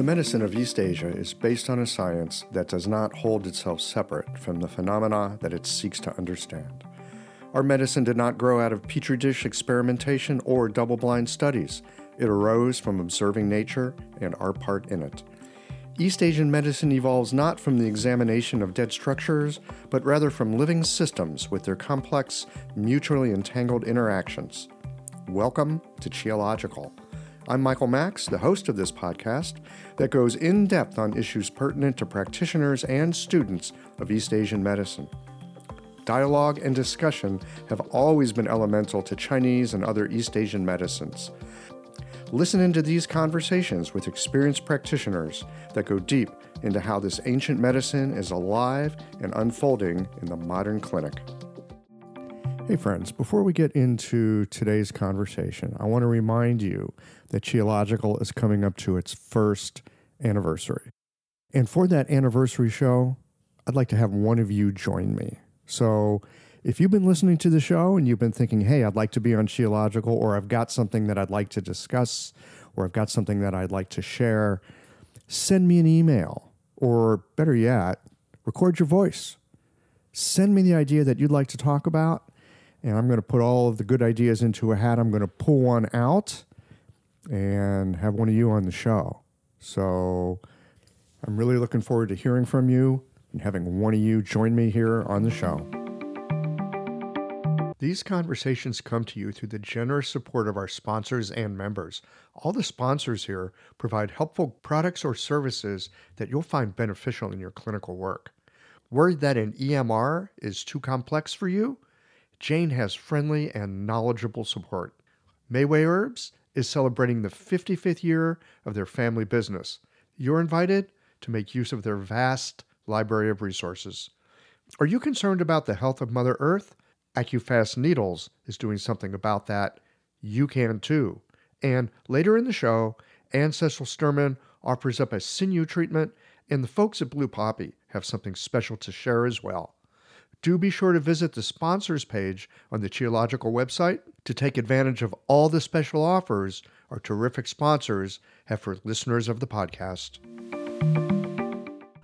The medicine of East Asia is based on a science that does not hold itself separate from the phenomena that it seeks to understand. Our medicine did not grow out of petri dish experimentation or double blind studies. It arose from observing nature and our part in it. East Asian medicine evolves not from the examination of dead structures, but rather from living systems with their complex, mutually entangled interactions. Welcome to Qiological. I'm Michael Max, the host of this podcast that goes in depth on issues pertinent to practitioners and students of East Asian medicine. Dialogue and discussion have always been elemental to Chinese and other East Asian medicines. Listen into these conversations with experienced practitioners that go deep into how this ancient medicine is alive and unfolding in the modern clinic. Hey, friends, before we get into today's conversation, I want to remind you that Qiological is coming up to its first anniversary. And for that anniversary show, I'd like to have one of you join me. So if you've been listening to the show and you've been thinking, hey, I'd like to be on Qiological, or I've got something that I'd like to discuss, or I've got something that I'd like to share, send me an email. Or better yet, record your voice. Send me the idea that you'd like to talk about, and I'm going to put all of the good ideas into a hat. I'm going to pull one out and have one of you on the show. So I'm really looking forward to hearing from you and having one of you join me here on the show. These conversations come to you through the generous support of our sponsors and members. All the sponsors here provide helpful products or services that you'll find beneficial in your clinical work. Worried that an EMR is too complex for you? Jane has friendly and knowledgeable support. Mayway Herbs is celebrating the 55th year of their family business. You're invited to make use of their vast library of resources. Are you concerned about the health of Mother Earth? AccuFast Needles is doing something about that. You can too. And later in the show, Anne Cecil Sturman offers up a sinew treatment, and the folks at Blue Poppy have something special to share as well do be sure to visit the sponsors page on the Qiological website to take advantage of all the special offers our terrific sponsors have for listeners of the podcast.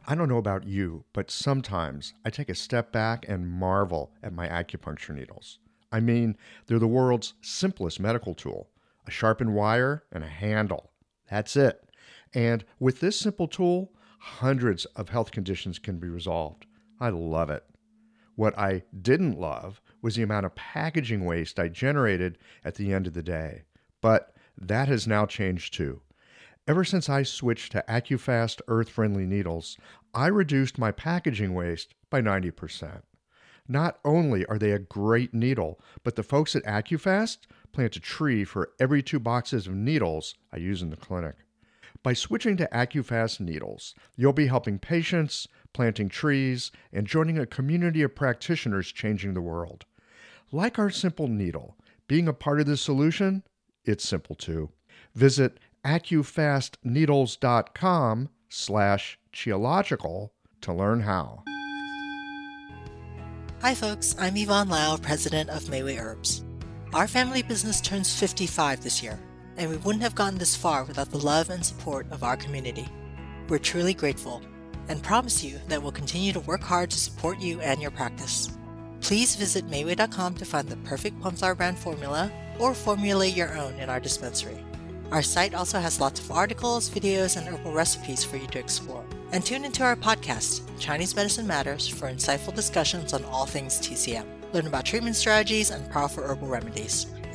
I don't know about you, but sometimes I take a step back and marvel at my acupuncture needles. I mean, they're the world's simplest medical tool a sharpened wire and a handle. That's it. And with this simple tool, hundreds of health conditions can be resolved. I love it. What I didn't love was the amount of packaging waste I generated at the end of the day. But that has now changed too. Ever since I switched to AccuFast earth friendly needles, I reduced my packaging waste by 90%. Not only are they a great needle, but the folks at AccuFast plant a tree for every two boxes of needles I use in the clinic. By switching to AccuFast needles, you'll be helping patients, planting trees, and joining a community of practitioners changing the world. Like our simple needle, being a part of the solution, it's simple too. Visit accufastneedles.com slash qiological to learn how. Hi folks, I'm Yvonne Lau, president of Mayway Herbs. Our family business turns 55 this year, and we wouldn't have gotten this far without the love and support of our community. We're truly grateful and promise you that we'll continue to work hard to support you and your practice. Please visit Mayway.com to find the perfect Plumflower brand formula or formulate your own in our dispensary. Our site also has lots of articles, videos, and herbal recipes for you to explore. And tune into our podcast, Chinese Medicine Matters, for insightful discussions on all things TCM. Learn about treatment strategies and powerful herbal remedies.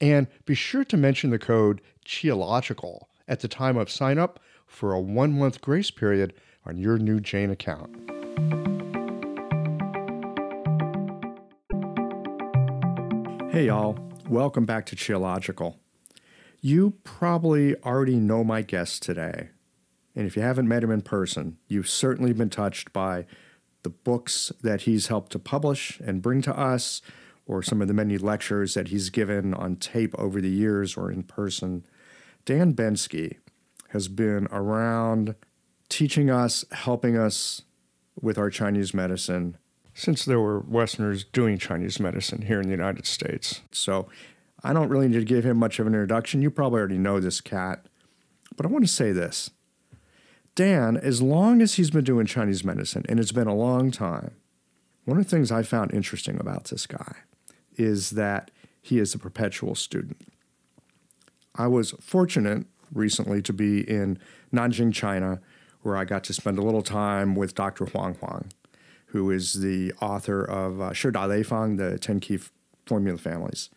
And be sure to mention the code QIOLOGICAL at the time of sign up for a one month grace period on your new Jane account. Hey, y'all. Welcome back to Qiological. You probably already know my guest today. And if you haven't met him in person, you've certainly been touched by the books that he's helped to publish and bring to us, or some of the many lectures that he's given on tape over the years or in person. Dan Bensky has been around teaching us, helping us with our Chinese medicine since there were Westerners doing Chinese medicine here in the United States. So I don't really need to give him much of an introduction. You probably already know this cat. But I want to say this Dan, as long as he's been doing Chinese medicine, and it's been a long time, one of the things I found interesting about this guy is that he is a perpetual student. I was fortunate recently to be in Nanjing, China, where I got to spend a little time with Dr. Huang Huang, who is the author of uh, Shi Da Lei Fang, the 10 key formula families.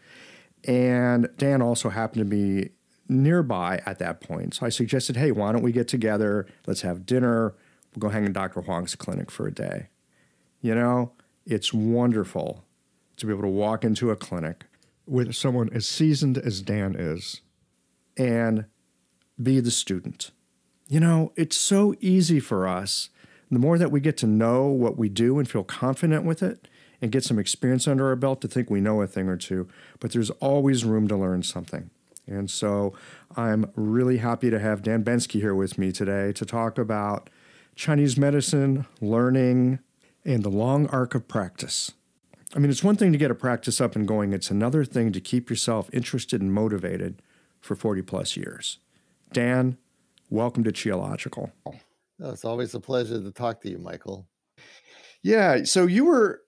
And Dan also happened to be nearby at that point. So I suggested, hey, why don't we get together? Let's have dinner. We'll go hang in Dr. Huang's clinic for a day. You know, it's wonderful to be able to walk into a clinic with someone as seasoned as Dan is and be the student. You know, it's so easy for us. The more that we get to know what we do and feel confident with it and get some experience under our belt to think we know a thing or two, but there's always room to learn something. And so I'm really happy to have Dan Bensky here with me today to talk about Chinese medicine, learning, and the long arc of practice. I mean, it's one thing to get a practice up and going, it's another thing to keep yourself interested and motivated for 40 plus years. Dan, welcome to Qiological. Oh, it's always a pleasure to talk to you, Michael. Yeah, so you were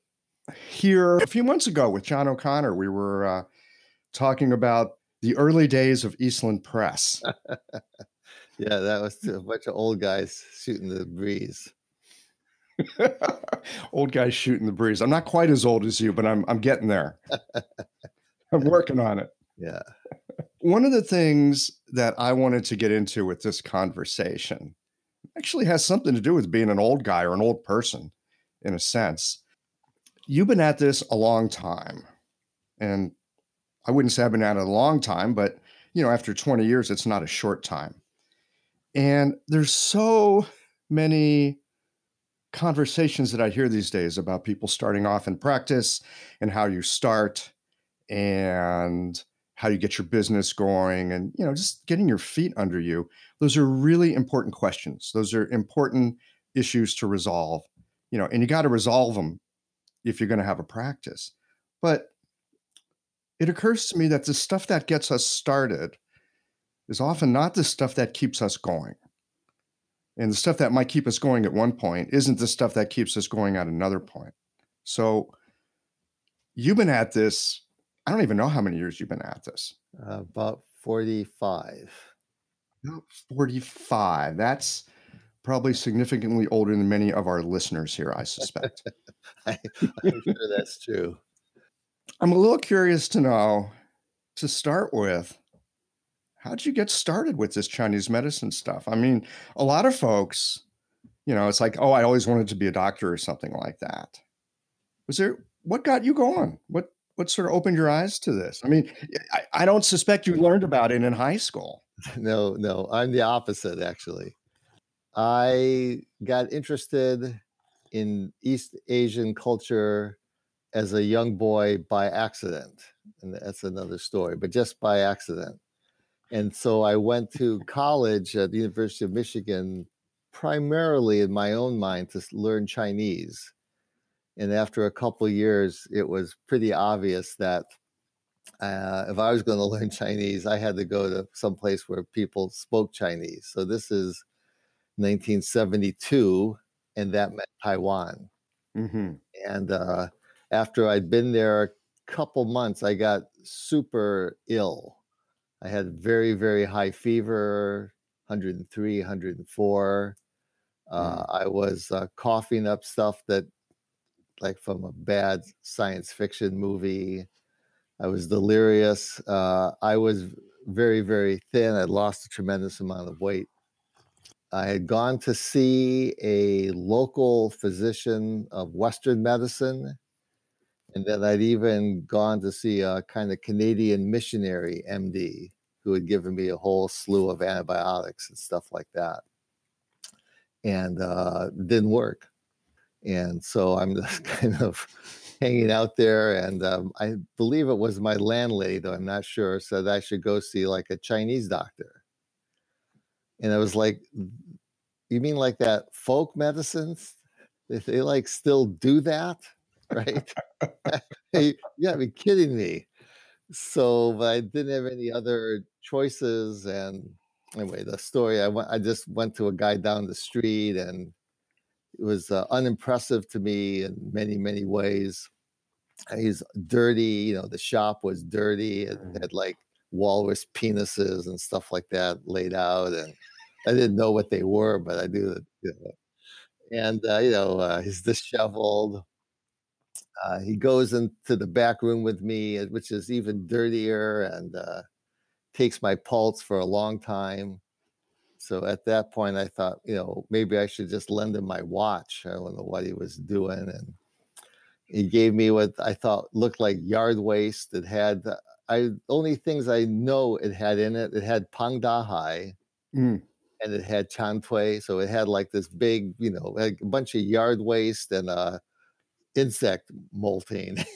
here a few months ago with John O'Connor. We were uh, talking about the early days of Eastland Press. yeah, that was a bunch of old guys shooting the breeze. old guys shooting the breeze. I'm not quite as old as you, but I'm I'm getting there. I'm working on it. Yeah. One of the things that I wanted to get into with this conversation actually has something to do with being an old guy or an old person in a sense. You've been at this a long time. And I wouldn't say I've been at it a long time, but you know, after 20 years, it's not a short time. And there's so many conversations that I hear these days about people starting off in practice and how you start and how you get your business going and you know just getting your feet under you. Those are really important questions. Those are important issues to resolve you know and you got to resolve them if you're going to have a practice. But it occurs to me that the stuff that gets us started is often not the stuff that keeps us going and the stuff that might keep us going at one point isn't the stuff that keeps us going at another point. So you've been at this, I don't even know how many years you've been at this. Uh, about 45. About 45. That's probably significantly older than many of our listeners here, I suspect. I, I'm sure that's true. I'm a little curious to know to start with how did you get started with this Chinese medicine stuff? I mean, a lot of folks, you know, it's like, oh, I always wanted to be a doctor or something like that. Was there what got you going? What what sort of opened your eyes to this? I mean, I, I don't suspect you learned about it in high school. No, no, I'm the opposite actually. I got interested in East Asian culture as a young boy by accident. And that's another story, but just by accident. And so I went to college at the University of Michigan, primarily in my own mind to learn Chinese. And after a couple years, it was pretty obvious that uh, if I was going to learn Chinese, I had to go to some place where people spoke Chinese. So this is 1972, and that meant Taiwan. Mm-hmm. And uh, after I'd been there a couple months, I got super ill. I had very, very high fever, 103, 104. Uh, I was uh, coughing up stuff that, like from a bad science fiction movie. I was delirious. Uh, I was very, very thin. I'd lost a tremendous amount of weight. I had gone to see a local physician of Western medicine. And then I'd even gone to see a kind of Canadian missionary MD who had given me a whole slew of antibiotics and stuff like that. And uh, didn't work. And so I'm just kind of hanging out there. And um, I believe it was my landlady, though I'm not sure, said I should go see like a Chinese doctor. And I was like, you mean like that folk medicines? If they like still do that, right? you gotta be kidding me. So, but I didn't have any other choices. And anyway, the story I went, I just went to a guy down the street and it was uh, unimpressive to me in many, many ways. He's dirty, you know, the shop was dirty. It had like walrus penises and stuff like that laid out. And I didn't know what they were, but I knew that, you know. And, uh, you know, uh, he's disheveled. Uh, he goes into the back room with me, which is even dirtier, and uh, takes my pulse for a long time. So at that point, I thought, you know, maybe I should just lend him my watch. I don't know what he was doing. And he gave me what I thought looked like yard waste. It had, I only things I know it had in it, it had Pang Da Hai. Mm. And it had chan tui, so it had like this big, you know, like a bunch of yard waste and uh, insect molting.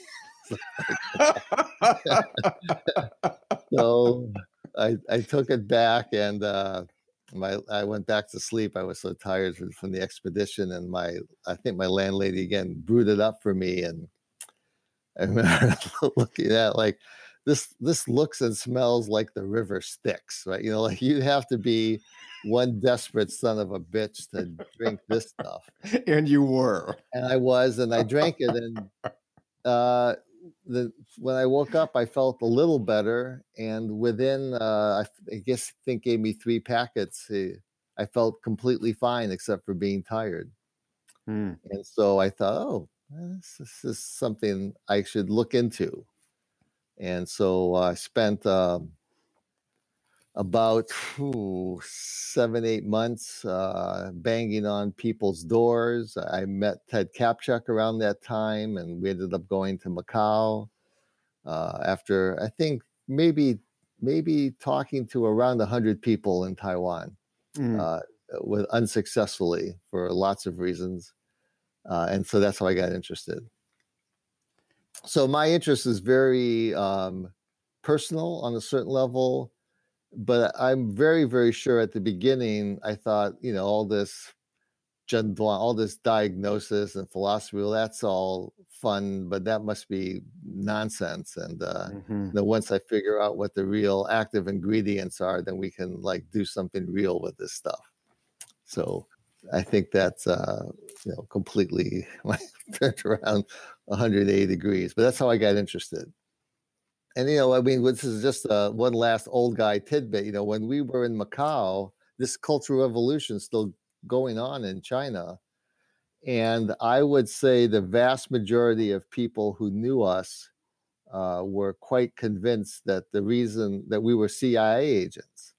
so I I took it back and uh, my I went back to sleep. I was so tired from, from the expedition, and my I think my landlady again brewed it up for me, and I remember looking at like this this looks and smells like the river Styx, right? You know, like you have to be one desperate son of a bitch to drink this stuff. and you were. And I was, and I drank it, and uh, the when I woke up, I felt a little better, and within uh, I, I guess I think gave me three packets. eh, I felt completely fine except for being tired. Mm. And so I thought, oh, this, this is something I should look into. And so I spent um, about ooh, seven, eight months uh, banging on people's doors. I met Ted Kaptchuk around that time, and we ended up going to Macau. Uh, after I think maybe maybe talking to around hundred people in Taiwan, Mm. uh, with unsuccessfully for lots of reasons, uh, and so that's how I got interested. So my interest is very um, personal on a certain level, but I'm very very sure at the beginning I thought you know all this Zhenduan, all this diagnosis and philosophy, well, that's all fun, but that must be nonsense. And uh, Mhm. then once I figure out what the real active ingredients are, then we can like do something real with this stuff. So I think that's uh, you know completely turned around 180 degrees. But that's how I got interested. And you know, I mean, this is just uh, one last old guy tidbit. You know, when we were in Macau, this cultural revolution still going on in China. And I would say the vast majority of people who knew us uh, were quite convinced that the reason that we were CIA agents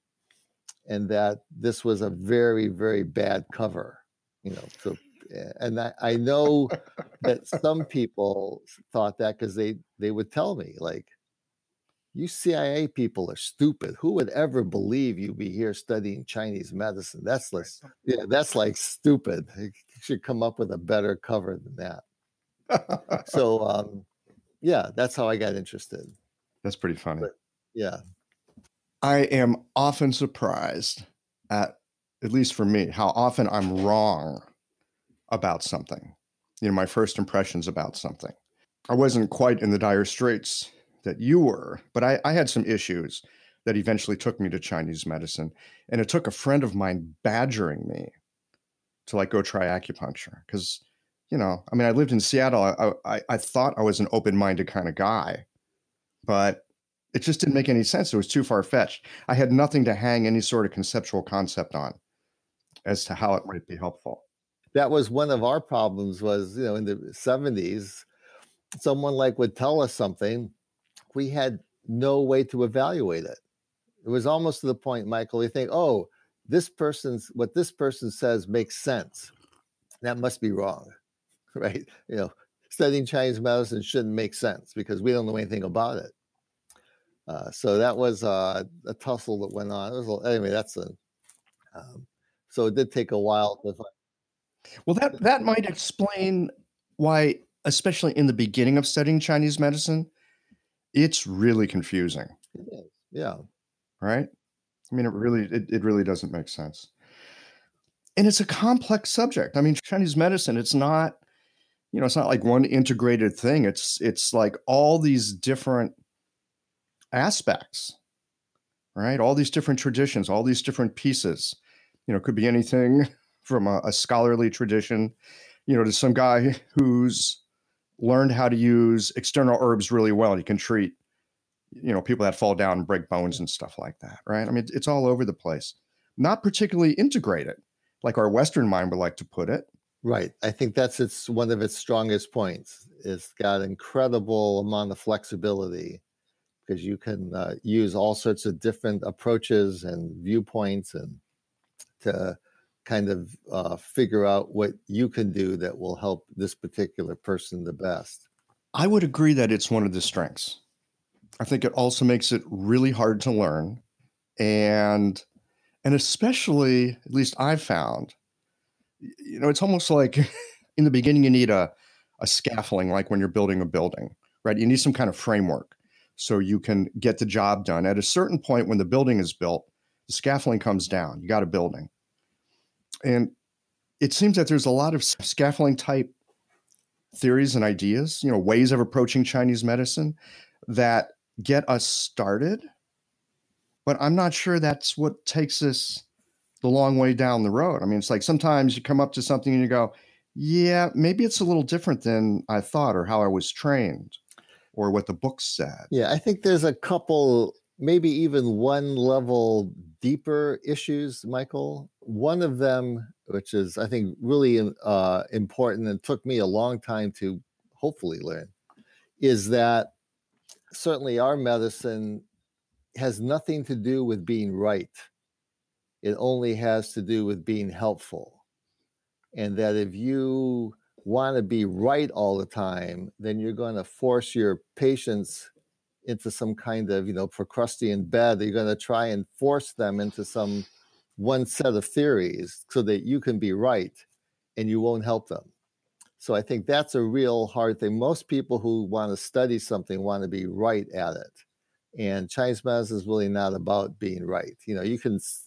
and that this was a very, very bad cover, you know. Eh, and I, I know that some people thought that because they they would tell me like, "You CIA people are stupid. Who would ever believe you'd be here studying Chinese medicine? That's like, yeah, that's like stupid. You should come up with a better cover than that." So, um, yeah, that's how I got interested. That's pretty funny. But- Yeah. I am often surprised at, at least for me, how often I'm wrong about something. You know, my first impressions about something. I wasn't quite in the dire straits that you were, but I, I had some issues that eventually took me to Chinese medicine. And it took a friend of mine badgering me to like go try acupuncture because, you know, I mean, I lived in Seattle. I, I, I thought I was an open minded kind of guy, but it just didn't make any sense. It was too far fetched. I had nothing to hang any sort of conceptual concept on as to how it might be helpful. That was one of our problems was, you know, in the 70s, someone like would tell us something, we had no way to evaluate it. It was almost to the point, Michael, you think, oh, this person's what this person says makes sense. That must be wrong. Right. You know, studying Chinese medicine shouldn't make sense because we don't know anything about it. Uh, so that was uh, a tussle that went on. It was, anyway, that's a. Um, so it did take a while to find. Well, that that might explain why, especially in the beginning of studying Chinese medicine, it's really confusing. It is. Yeah right? I mean, it really, it, it really doesn't make sense. And it's a complex subject. I mean, Chinese medicine, it's not, you know, it's not like one integrated thing. It's it's like all these different aspects, right? All these different traditions, all these different pieces. You know, could be anything from a, a scholarly tradition, you know, to some guy who's learned how to use external herbs really well. and He can treat you know people that fall down and break bones and stuff like that right? I mean it's all over the place. Not particularly integrated like our western mind would like to put it. Right. I think that's its one of its strongest points. It's got incredible amount of flexibility because you can uh, use all sorts of different approaches and viewpoints and to kind of uh, figure out what you can do that will help this particular person the best i would agree that it's one of the strengths I think it also makes it really hard to learn. And and especially, at least I've found, you know, it's almost like in the beginning you need a, a scaffolding, like when you're building a building, right? You need some kind of framework so you can get the job done. At a certain point, when the building is built, the scaffolding comes down. You got a building. And it seems that there's a lot of scaffolding type theories and ideas, you know, ways of approaching Chinese medicine that get us started. But I'm not sure that's what takes us the long way down the road. I mean, it's like sometimes you come up to something and you go, yeah, maybe it's a little different than I thought or how I was trained or what the book said. Yeah, I think there's a couple, maybe even one level deeper issues, Michael. One of them, which is, I think, really uh, important and took me a long time to hopefully learn, is that certainly our medicine has nothing to do with being right. It only has to do with being helpful. And that if you want to be right all the time, then you're going to force your patients into some kind of, you know, Procrustean bed. You're going to try and force them into some one set of theories so that you can be right and you won't help them. So I think that's a real hard thing. Most people who want to study something want to be right at it. And Chinese medicine is really not about being right. You know, you can s-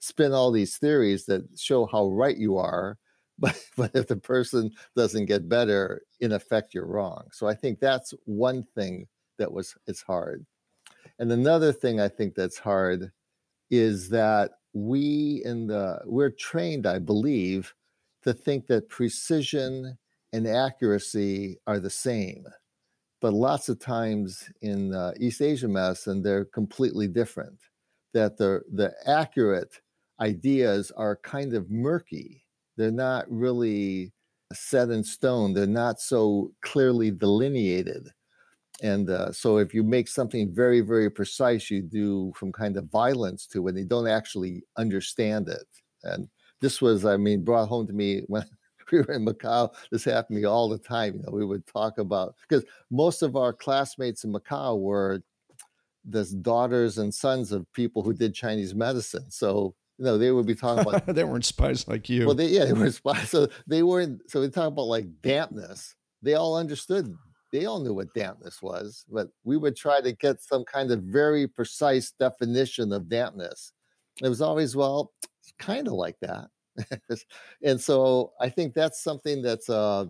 spin all these theories that show how right you are, but but if the person doesn't get better, in effect you're wrong. So I think that's one thing that was it's hard. And another thing I think that's hard is that we in the we're trained, I believe, to think that precision and accuracy are the same. But lots of times in uh, East Asian medicine, they're completely different. That the, the accurate ideas are kind of murky. They're not really set in stone, they're not so clearly delineated. And uh, so, if you make something very, very precise, you do some kind of violence to it. They don't actually understand it. And this was, I mean, brought home to me when we were in Macau. This happened to me all the time. You know, we would talk about because most of our classmates in Macau were the daughters and sons of people who did Chinese medicine. So you know, they would be talking about they weren't spies like you. Well, they, yeah, they were spies. So they weren't. So we talk about like dampness. They all understood. They all knew what dampness was, but we would try to get some kind of very precise definition of dampness. It was always well, kind of like that. and so I think that's something that's uh,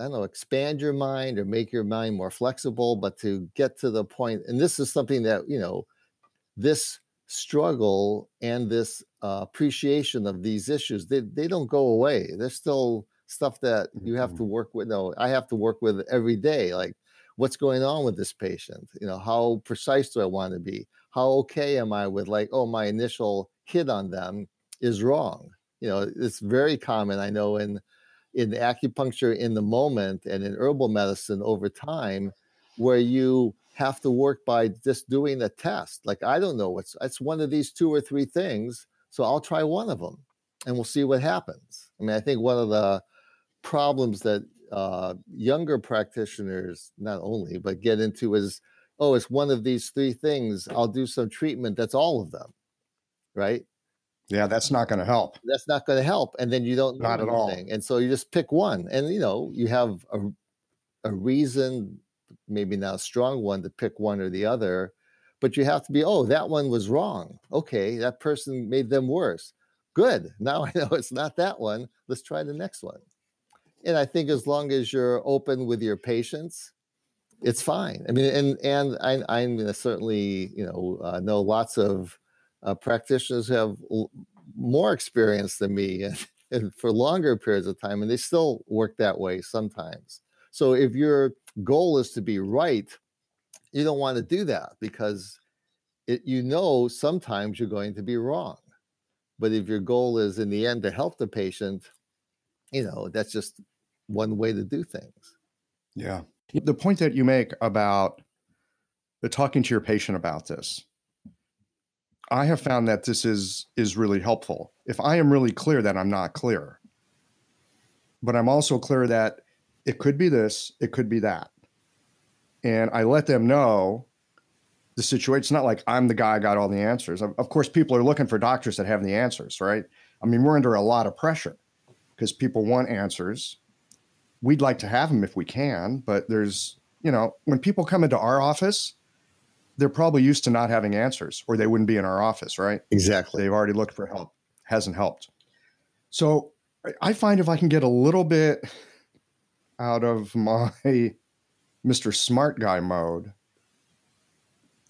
I don't know, expand your mind or make your mind more flexible, but to get to the point, and this is something that, you know, this struggle and this uh, appreciation of these issues, they, they don't go away. They're still stuff that you have to Mhm. work with. No, I have to work with every day. Like, what's going on with this patient? You know, how precise do I want to be? How okay am I with, like, oh, my initial hit on them is wrong? You know, it's very common, I know, in in acupuncture in the moment and in herbal medicine over time where you have to work by just doing a test like i don't know what's it's one of these two or three things so i'll try one of them and we'll see what happens i mean i think one of the problems that uh, younger practitioners not only but get into is oh it's one of these three things i'll do some treatment that's all of them right? Yeah, that's not going to help. that's not going to help and then you don't know Not at all. and so you just pick one and you know you have a, a reason maybe not a strong one to pick one or the other but you have to be oh that one was wrong. Okay that person made them worse. Good. Now i know it's not that one. Let's try the next one and i think as long as you're open with your patients it's fine. I mean and and i gonna certainly you know uh, know lots of uh, practitioners who have l- more experience than me and, and for longer periods of time and they still work that way sometimes. So if your goal is to be right you don't want to do that because it, you know sometimes you're going to be wrong. But if your goal is in the end to help the patient you know that's just one way to do things Yeah. The point that you make about the talking to your patient about this, I have found that this is is really helpful. If I am really clear that I'm not clear, but I'm also clear that it could be this, it could be that. And I let them know the situation. It's not like I'm the guy got all the answers. Of, of course, people are looking for doctors that have the answers, right? I mean, we're under a lot of pressure because people want answers we'd like to have them if we can, but there's, you know, when people come into our office, they're probably used to not having answers or they wouldn't be in our office, right? exactly They've already looked for help, hasn't helped. So I- find if I can get a little bit out of my Mr. Smart Guy mode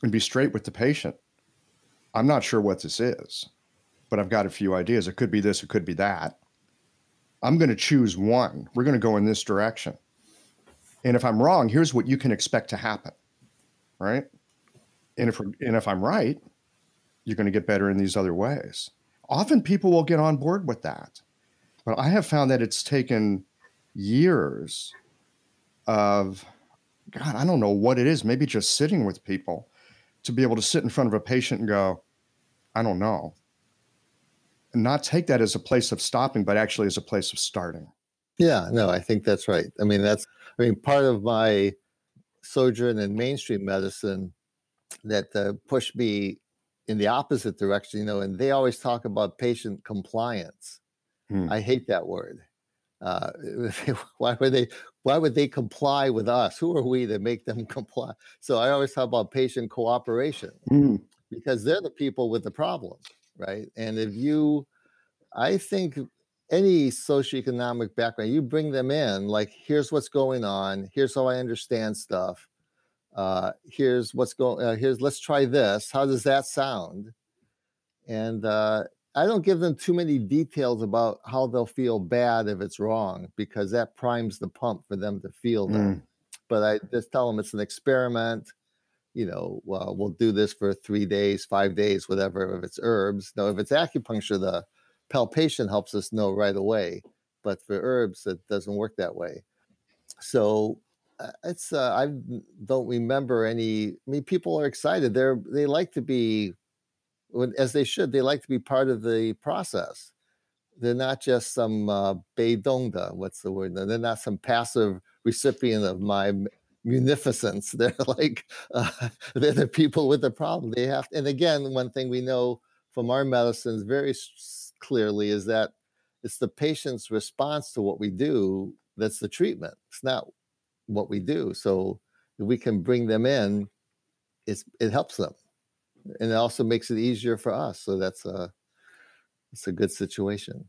and be straight with the patient, I'm not sure what this is, but I've got a few ideas. It could be this, it could be that. I'm going to choose one. We're going to go in this direction. And if I'm wrong, here's what you can expect to happen. Right? And if and if I'm right, you're going to get better in these other ways. Often people will get on board with that. But I have found that it's taken years of God, I don't know what it is, maybe just sitting with people to be able to sit in front of a patient and go, I don't know. Not take that as a place of stopping, but actually as a place of starting. Yeah, no, I think that's right. I mean, that's, I mean, part of my sojourn in mainstream medicine that uh, pushed me in the opposite direction, you know, and they always talk about patient compliance. Hmm. I hate that word. Uh, why would they? Why would they comply with us? Who are we to make them comply? So I always talk about patient cooperation Mm, because they're the people with the problem, right? And if you, I think any socioeconomic background, you bring them in, like, here's what's going on, here's how I understand stuff, uh, here's what's going, uh, here's let's try this. How does that sound? And uh, I don't give them too many details about how they'll feel bad if it's wrong because that primes the pump for them to feel that. mm, But I just tell them it's an experiment you know, well, we'll do this for three days, five days, whatever. If it's herbs, no, if it's acupuncture, the palpation helps us know right away. But for herbs, it doesn't work that way. So uh, it's uh, I don't remember any. I mean, people are excited. They're they like to be, as they should. They like to be part of the process. They're not just some uh, beidongda. What's the word? They're not some passive recipient of my munificence. They're like uh, they're the people with the problem. They have, and again, one thing we know from our medicines very clearly is that it's the patient's response to what we do that's the treatment. It's not what we do. So if we can bring them in, it's it helps them, and it also makes it easier for us. So that's a it's a good situation.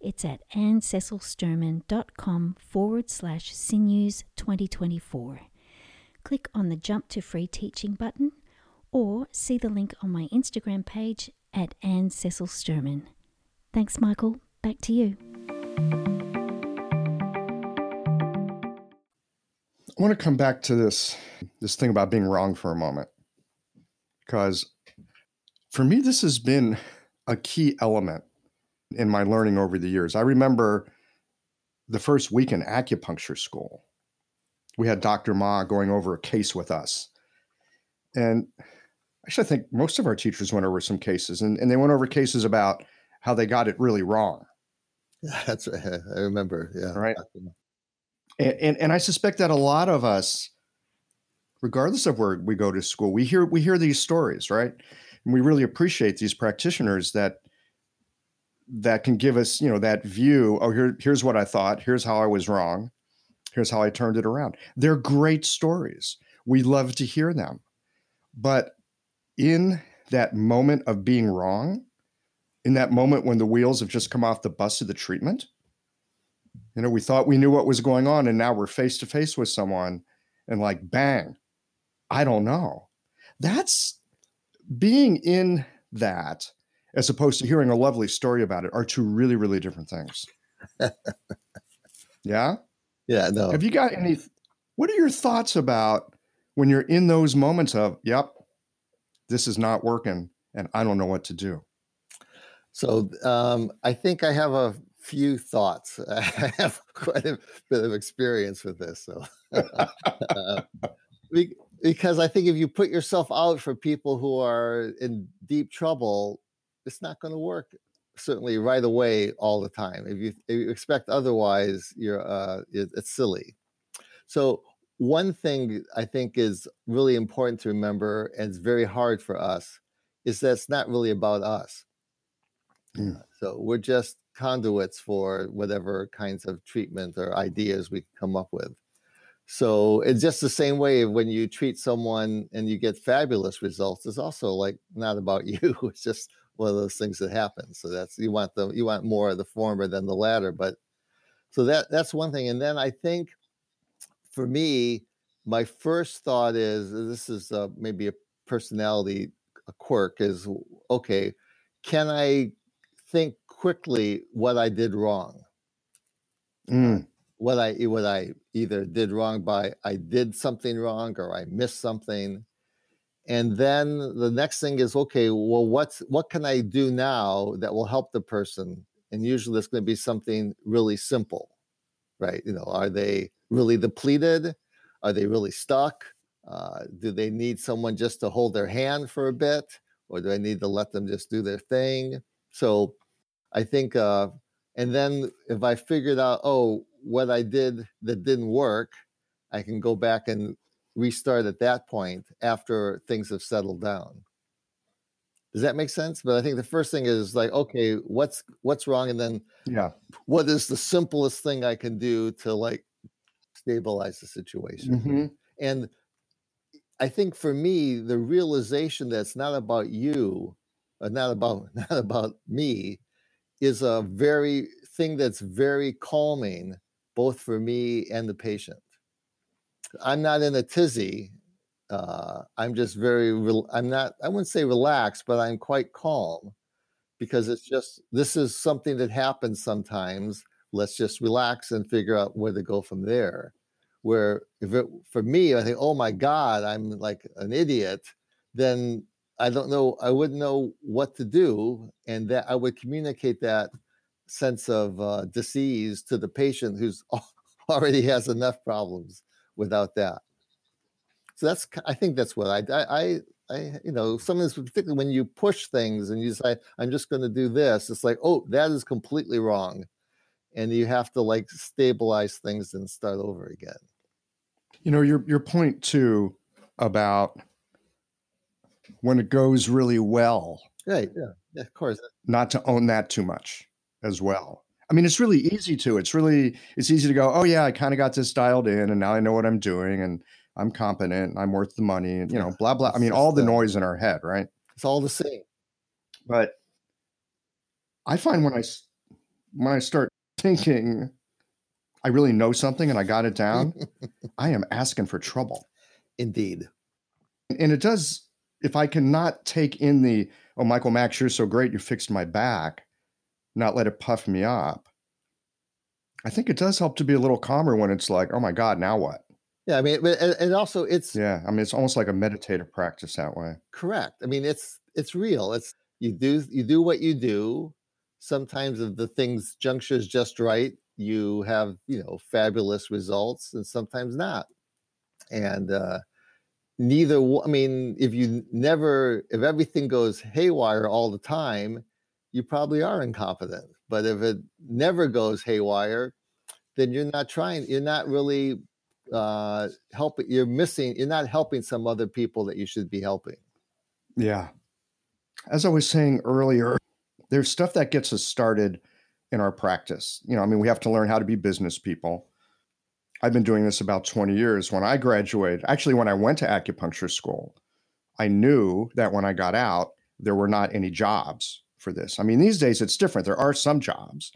It's at annececilsturman.com forward slash sinews 2024. Click on the Jump to Free Teaching button or see the link on my Instagram page at Anne Cecil Sturman. Thanks, Michael. Back to you. I want to come back to this this thing about being wrong for a moment because for me this has been a key element in my learning over the years. I remember the first week in acupuncture school. We had Dr. Ma going over a case with us. And actually, I think most of our teachers went over some cases, and, and they went over cases about how they got it really wrong. Yeah, that's right. I remember. Yeah. Right. And, and, and I suspect that a lot of us, regardless of where we go to school, we hear we hear these stories, right? And we really appreciate these practitioners that that can give us, you know, that view. Oh, here, here's what I thought. Here's how I was wrong. Here's how I turned it around. They're great stories. We love to hear them. But in that moment of being wrong, in that moment when the wheels have just come off the bus of the treatment, you know, we thought we knew what was going on, and now we're face to face with someone, and like, bang, I don't know. That's being in that as opposed to hearing a lovely story about it are two really, really different things. yeah? Yeah, no. Have you got any? What are your thoughts about when you're in those moments of, yep, this is not working and I don't know what to do? So um, I think I have a few thoughts. I have quite a bit of experience with this. So, uh, because I think if you put yourself out for people who are in deep trouble, it's not going to work certainly right away all the time. If you, if you expect otherwise, you're uh, it, it's silly. So one thing I think is really important to remember, and it's very hard for us, is that it's not really about us. Mm. So we're just conduits for whatever kinds of treatment or ideas we come up with. So it's just the same way when you treat someone and you get fabulous results, it's also like not about you. It's just one of those things that happen. So that's you want the you want more of the former than the latter. But so that that's one thing. And then I think for me, my first thought is this is uh, maybe a personality a quirk is okay. Can I think quickly what I did wrong? Mm. What I what I either did wrong by I did something wrong or I missed something and then the next thing is okay well what's what can i do now that will help the person? And usually it's going to be something really simple right? You know are they really depleted? Are they really stuck? Uh, do they need someone just to hold their hand for a bit? Or do i need to let them just do their thing? So i think uh, and then if i figured out oh what i did that didn't work i can go back and restart at that point after things have settled down. Does that make sense? But I think the first thing is like, okay, what's what's wrong, and then yeah, what is the simplest thing I can do to like stabilize the situation? Mm-hmm. And I think for me, the realization that it's not about you, or not about not about me, is a very thing that's very calming, both for me and the patient. I'm not in a tizzy. Uh, I'm just very, re- I'm not, I wouldn't say relaxed, but I'm quite calm because it's just, this is something that happens sometimes let's just relax and figure out where to go from there. Where if it for me, I think, oh my God, I'm like an idiot, then I don't know, I wouldn't know what to do. And that I would communicate that sense of uh, disease to the patient who's already has enough problems without that. So that's, I think that's what I, I, I, you know, sometimes particularly when you push things and you say, I'm just going to do this, it's like, oh, that is completely wrong. And you have to like stabilize things and start over again. You know, your your point too about when it goes really well. Right. Yeah. yeah of course. Not to own that too much as well. I mean, it's really easy to. It's really it's easy to go, oh yeah, I kind of got this dialed in and now I know what I'm doing and I'm competent, and I'm worth the money, and you know, blah blah. I mean, all the noise in our head, right? It's all the same. But I find when I when I start thinking I really know something and I got it down, I am asking for trouble. Indeed. And it does if I cannot take in the oh Michael Max, you're so great, you fixed my back, not let it puff me up. I think it does help to be a little calmer when it's like, oh my God, now what? Yeah, I mean, but and also it's yeah, I mean, it's almost like a meditative practice that way. correct. I mean, it's it's real. It's you do you do what you do. Sometimes if the things junctures just right, you have you know fabulous results, and sometimes not. And uh, neither. I mean, if you never, if everything goes haywire all the time, you probably are incompetent. But if it never goes haywire, then you're not trying. You're not really uh, help you're missing you're not helping some other people that you should be helping yeah as i was saying earlier there's stuff that gets us started in our practice you know i mean we have to learn how to be business people i've been doing this about 20 years when i graduated actually when i went to acupuncture school i knew that when i got out there were not any jobs for this i mean these days it's different there are some jobs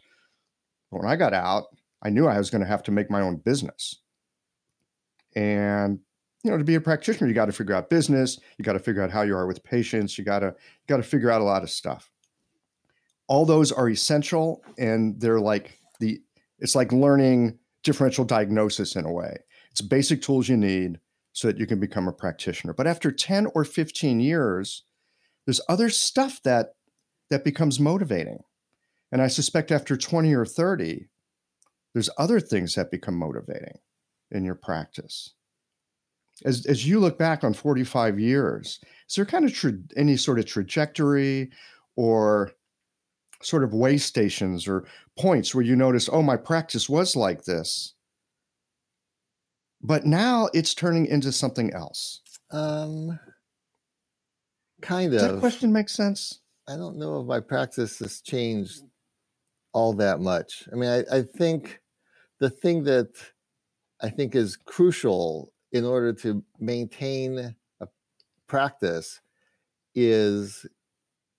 but when i got out i knew i was going to have to make my own business and you know, to be a practitioner, you got to figure out business, you got to figure out how you are with patients, you got to you got to figure out a lot of stuff. All those are essential and they're like the it's like learning differential diagnosis in a way. It's basic tools you need so that you can become a practitioner. But after 10 or 15 years, there's other stuff that that becomes motivating. And I suspect after 20 or 30, there's other things that become motivating in your practice. As, as you look back on 45 years, is there kind of tra- any sort of trajectory or sort of way stations or points where you notice, oh, my practice was like this, but now it's turning into something else? Um, kind Does of. that question make sense? I don't know if my practice has changed all that much. I mean, I, I think the thing that I think is crucial in order to maintain a practice is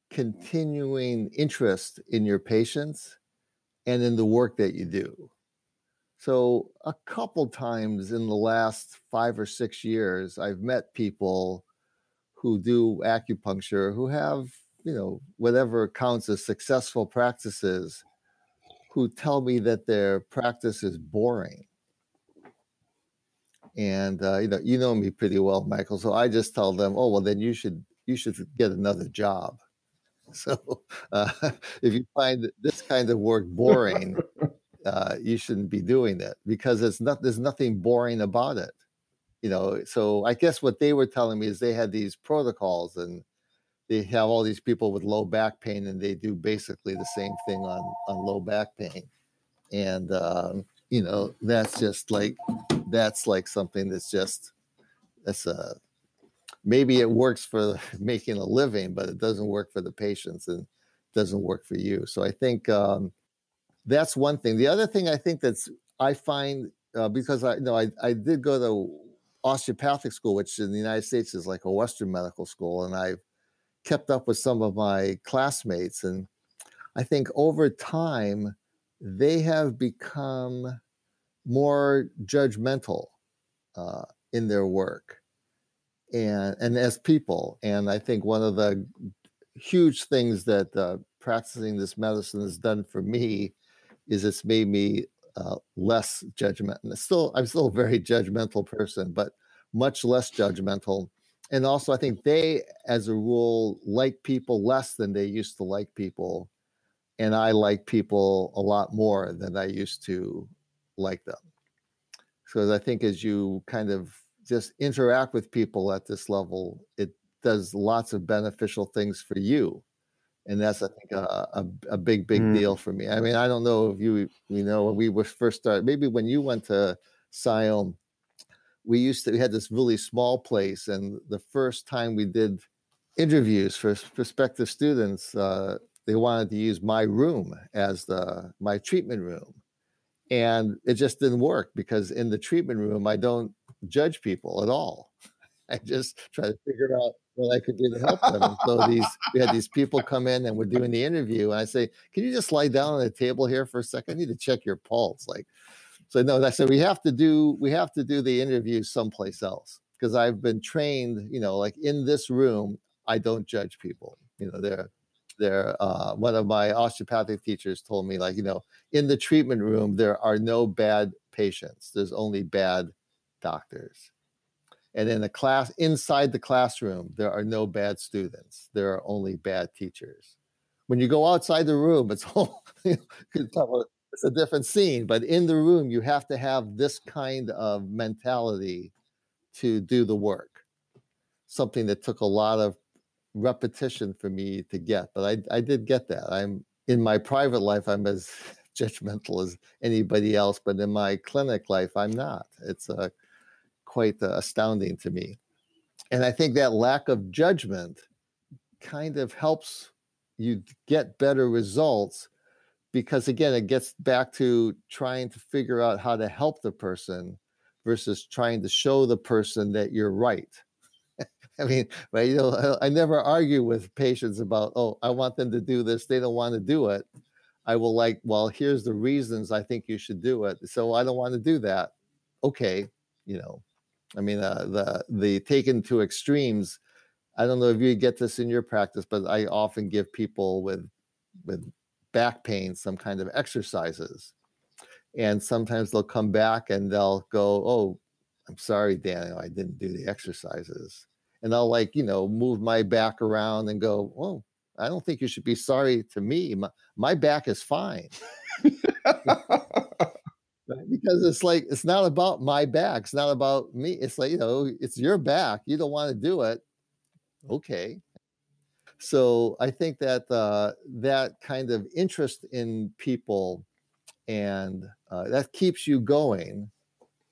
continuing interest in your patients and in the work that you do. So, a couple times in the last five or six years, I've met people who do acupuncture who have, you know, whatever counts as successful practices, who tell me that their practice is boring. And uh, you know you know me pretty well michael so i just tell them oh well then you should you should get another job. So uh, if you find this kind of work boring uh, you shouldn't be doing it because it's not there's nothing boring about it you know? So i guess what they were telling me is they had these protocols and they have all these people with low back pain and they do basically the same thing on on low back pain. And um, you know that's just like that's like something that's just that's a maybe it works for making a living but it doesn't work for the patients and doesn't work for you. So i think um, that's one thing. The other thing i think that's i find uh, because i you know I, I did go to osteopathic school which in the united states is like a western medical school and i've kept up with some of my classmates and i think over time they have become more judgmental uh, in their work and and as people and i think one of the huge things that uh, practicing this medicine has done for me is it's made me uh, less judgmental. Still, I'm still a very judgmental person, but much less judgmental. And also, I think they, as a rule, like people less than they used to like people. And I like people a lot more than I used to like them. So I think as you kind of just interact with people at this level, it does lots of beneficial things for you and that's I think a, a, a big big mm. deal for me. I mean, I don't know if you you know when we were first started, maybe when you went to Siam, we used to we had this really small place, and the first time we did interviews for prospective students, uh, they wanted to use my room as the my treatment room, and it just didn't work because in the treatment room I don't judge people at all. I just try to figure out what I could do to help them. And so these we had these people come in and we're doing the interview, and I say, "Can you just lie down on the table here for a second? I need to check your pulse." Like, so no, I said we have to do we have to do the interview someplace else because I've been trained. You know, like in this room, I don't judge people. You know, they're they're uh, one of my osteopathic teachers told me like you know in the treatment room there are no bad patients there's only bad doctors and in the class, inside the classroom, there are no bad students. There are only bad teachers. When you go outside the room, it's all it's a different scene. But in the room, you have to have this kind of mentality to do the work. Something that took a lot of repetition for me to get, but I, I did get that. I'm in my private life, I'm as judgmental as anybody else, but in my clinic life, I'm not. It's a quite uh, astounding to me. And I think that lack of judgment kind of helps you get better results because, again, it gets back to trying to figure out how to help the person versus trying to show the person that you're right. I mean, right, you know, I never argue with patients about, oh, I want them to do this. They don't want to do it. I will like, well, here's the reasons I think you should do it. So I don't want to do that. Okay, you know, I mean, uh, the the taken to extremes. I don't know if you get this in your practice, but I often give people with with back pain some kind of exercises, and sometimes they'll come back and they'll go, "Oh, I'm sorry, Daniel, I didn't do the exercises," and I'll like you know move my back around and go, "Oh, I don't think you should be sorry to me. My, my back is fine." because it's like it's not about my back. It's not about me. It's like you know it's your back. You don't want to do it. Mm. Okay so i think that uh, that kind of interest in people and uh, that keeps you going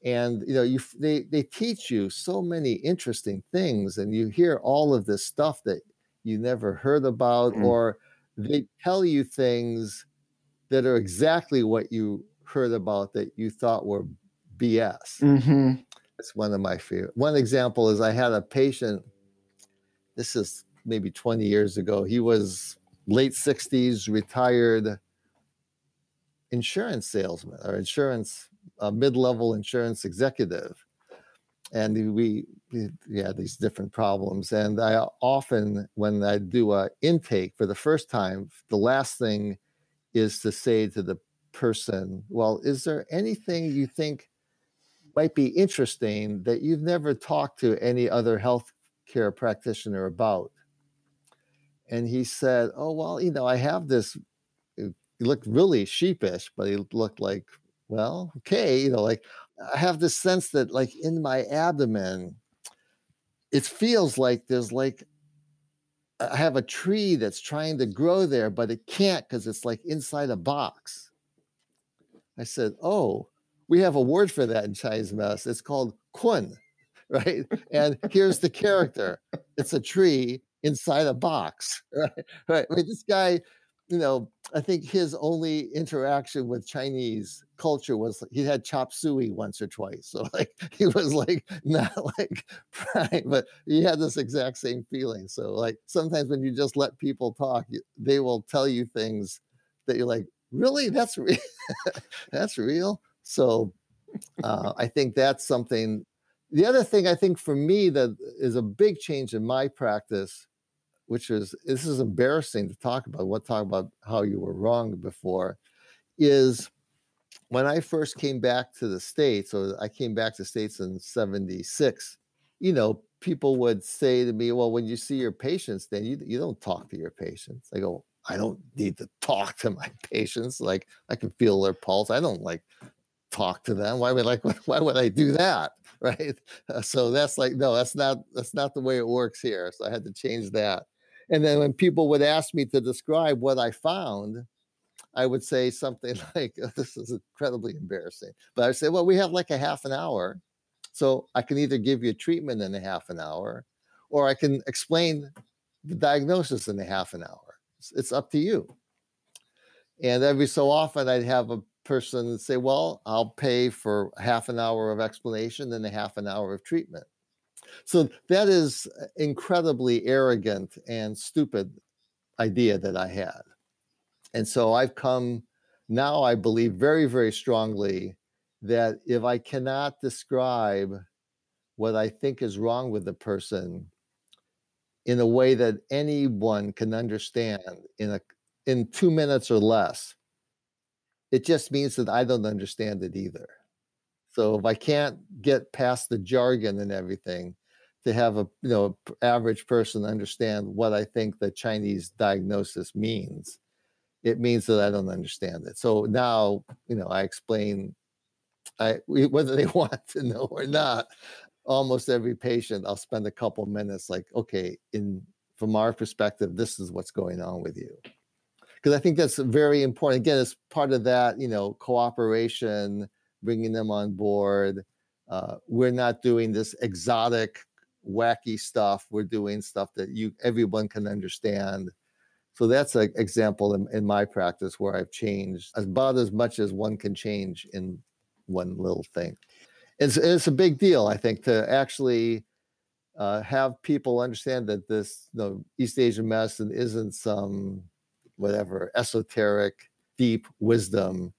and you know you they they teach you so many interesting things and you hear all of this stuff that you never heard about mm. or they tell you things that are exactly what you heard about that you thought were BS. Mm-hmm. It's one of my favorite. One example is I had a patient. This is maybe 20 years ago. He was late 60s, retired insurance salesman or insurance uh, mid-level insurance executive and we, had these different problems and i often when i do a intake for the first time the last thing is to say to the person, well, is there anything you think might be interesting that you've never talked to any other healthcare practitioner about? And he said, Oh, well, you know, I have this. Uh, he looked really sheepish, but he looked like, well, okay, you know, like I have this sense that, like, in my abdomen, it feels like there's like I have a tree that's trying to grow there, but it can't because it's like inside a box. I said, Oh, we have a word for that in Chinese medicine. It's called kun, right? And here's the character it's a tree inside a box, right? right. I mean, this guy, you know, I think his only interaction with Chinese culture was he had chop suey once or twice. So like he was like not like right, but he had this exact same feeling. So like sometimes when you just let people talk, they will tell you things that you're like, really that's real that's real so uh, i think that's something the other thing i think for me that is a big change in my practice which is this is embarrassing to talk about what talk about how you were wrong before is when I first came back to the States, or I came back to States in 76, you know, people would say to me, Well, when you see your patients, then you, you don't talk to your patients. I go, I don't need to talk to my patients. Like I can feel their pulse. I don't like talk to them. Why would like why would I do that? Right. Uh, so that's like, no, that's not that's not the way it works here. So I had to change that. And then when people would ask me to describe what I found, I would say something like, oh, this is incredibly embarrassing. But I say, well, we have like a half an hour. So I can either give you a treatment in a half an hour or I can explain the diagnosis in a half an hour. It's, it's up to you. And every so often I'd have a person say, well, I'll pay for half an hour of explanation and a half an hour of treatment. So that is uh, incredibly arrogant and stupid idea that I had. And so I've come now, I believe very, very strongly that if I cannot describe what I think is wrong with the person in a way that anyone can understand in a in 2 minutes or less it just means that I don't understand it either. So if I can't get past the jargon and everything to have a you know average person understand what I think the Chinese diagnosis means, it means that I don't understand it. So now, you know, I explain I whether they want to know or not, almost every patient I'll spend a couple minutes like, okay, in from our perspective, this is what's going on with you. Because I think that's very important. Again, it's part of that, you know, cooperation, bringing them on board. Uh, we're not doing this exotic, wacky stuff. We're doing stuff that you everyone can understand so that's an example in, in my practice where I've changed about as much as one can change in one little thing. It's, it's a big deal, I think, to actually uh, have people understand that this you know, East Asian medicine isn't some whatever esoteric, deep wisdom.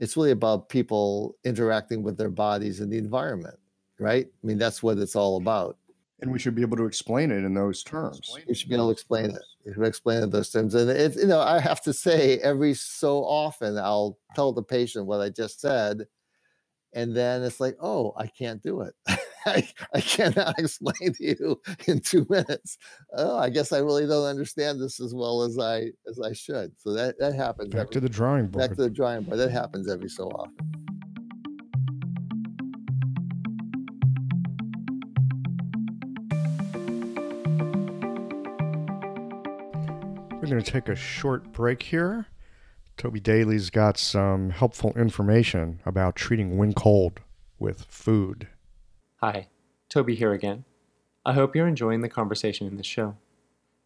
It's really about people interacting with their bodies and the environment, right? I mean, that's what it's all about. And we should be able to explain it in those terms. You should be able to explain it. You should explain it in those terms. And it's, you know, I have to say every so often I'll tell the patient what I just said. And then it's like, oh, I can't do it. I, I cannot explain to you in two minutes. Oh, I guess I really don't understand this as well as I as I should. So that, that happens. Back every, to the drawing board. Back to the drawing board. That happens every so often. We're going to take a short break here. Toby Daly's got some helpful information about treating wind cold with food. Hi, Toby here again. I hope you're enjoying the conversation in this show.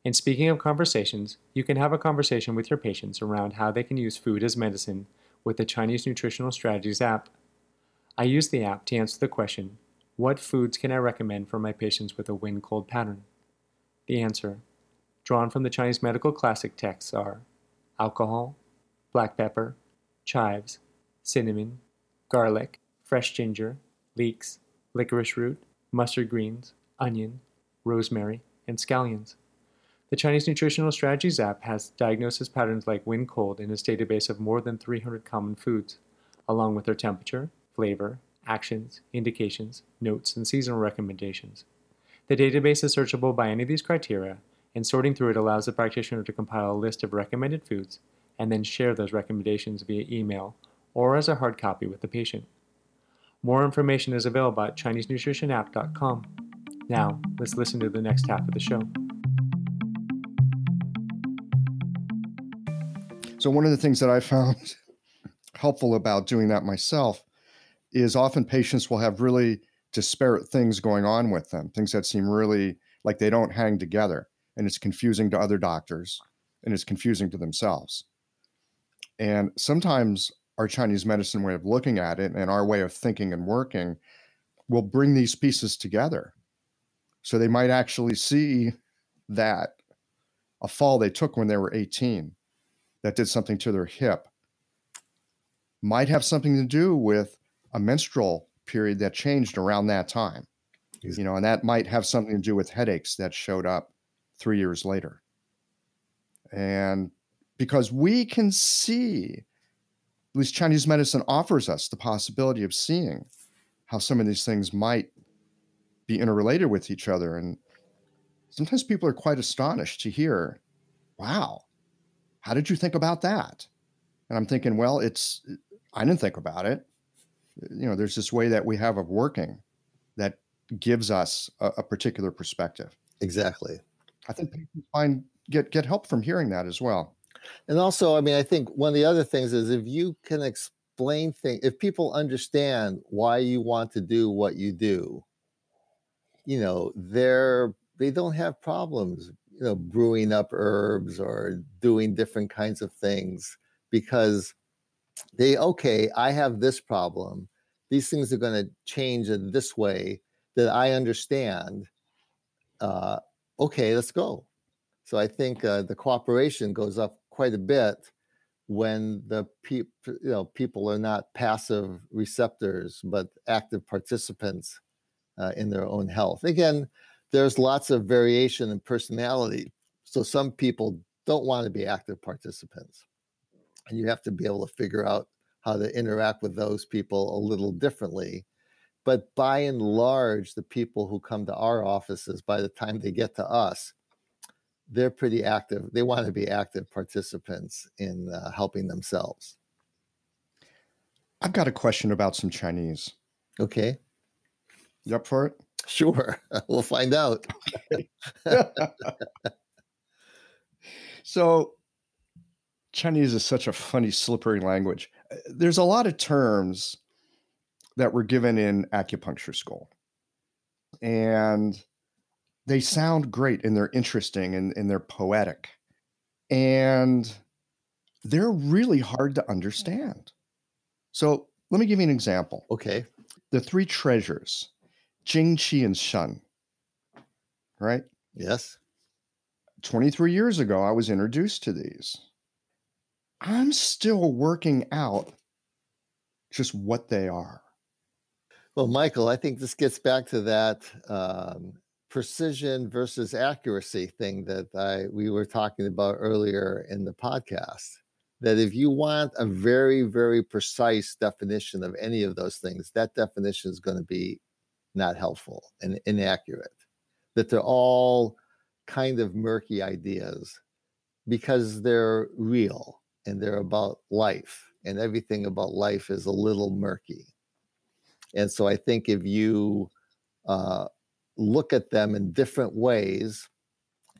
And speaking of conversations, you can have a conversation with your patients around how they can use food as medicine with the Chinese Nutritional Strategies app. I use the app to answer the question What foods can I recommend for my patients with a wind cold pattern? The answer drawn from the Chinese medical classic texts are alcohol, black pepper, chives, cinnamon, garlic, fresh ginger, leeks, licorice root, mustard greens, onion, rosemary, and scallions. The Chinese Nutritional Strategies app has diagnosis patterns like wind cold in its database of more than 300 common foods, along with their temperature, flavor, actions, indications, notes, and seasonal recommendations. The database is searchable by any of these criteria and sorting through it allows the practitioner to compile a list of recommended foods and then share those recommendations via email or as a hard copy with the patient. More information is available at ChineseNutritionApp.com. Now, let's listen to the next half of the show. So, one of the things that I found helpful about doing that myself is often patients will have really disparate things going on with them, things that seem really like they don't hang together and it's confusing to other doctors and it's confusing to themselves. And sometimes our Chinese medicine way of looking at it and our way of thinking and working will bring these pieces together. So they might actually see that a fall they took when they were 18 that did something to their hip might have something to do with a menstrual period that changed around that time. You know, and that might have something to do with headaches that showed up three years later. And because we can see at least Chinese medicine offers us the possibility of seeing how some of these things might be interrelated with each other. And sometimes people are quite astonished to hear, wow, how did you think about that? And I'm thinking, well, it's, I didn't think about it. You know, there's this way that we have of working that gives us a, a particular perspective. Exactly. I think people find get get help from hearing that as well. And also, I mean, I think one of the other things is if you can explain things, if people understand why you want to do what you do, you know, they're they don't have problems, you know, brewing up herbs or doing different kinds of things because they okay, I have this problem. These things are going to change in this way that I understand. Uh, okay, let's go. So I think uh, the cooperation goes up quite a bit when the you know people are not passive receptors but active participants uh, in their own health. Again, there's lots of variation in personality. So some people don't want to be active participants. And you have to be able to figure out how to interact with those people a little differently. But by and large, the people who come to our offices, by the time they get to us, they're pretty active. They want to be active participants in uh, helping themselves. I've got a question about some Chinese. Okay. You up for it? Sure. we'll find out. so, Chinese is such a funny, slippery language. Uh, there's a lot of terms that were given in acupuncture school. And they sound great and they're interesting and, and they're poetic. And they're really hard to understand. So let me give you an example. Okay. The three treasures, Jing, Qi, and Shen. Right? Yes. 23 years ago, I was introduced to these. I'm still working out just what they are. Well, Michael, I think this gets back to that um, precision versus accuracy thing that I we were talking about earlier in the podcast. That if you want a very, very precise definition of any of those things, that definition is going to be not helpful and inaccurate. That they're all kind of murky ideas because they're real and they're about life, and everything about life is a little murky. And so I think if you uh, look at them in different ways,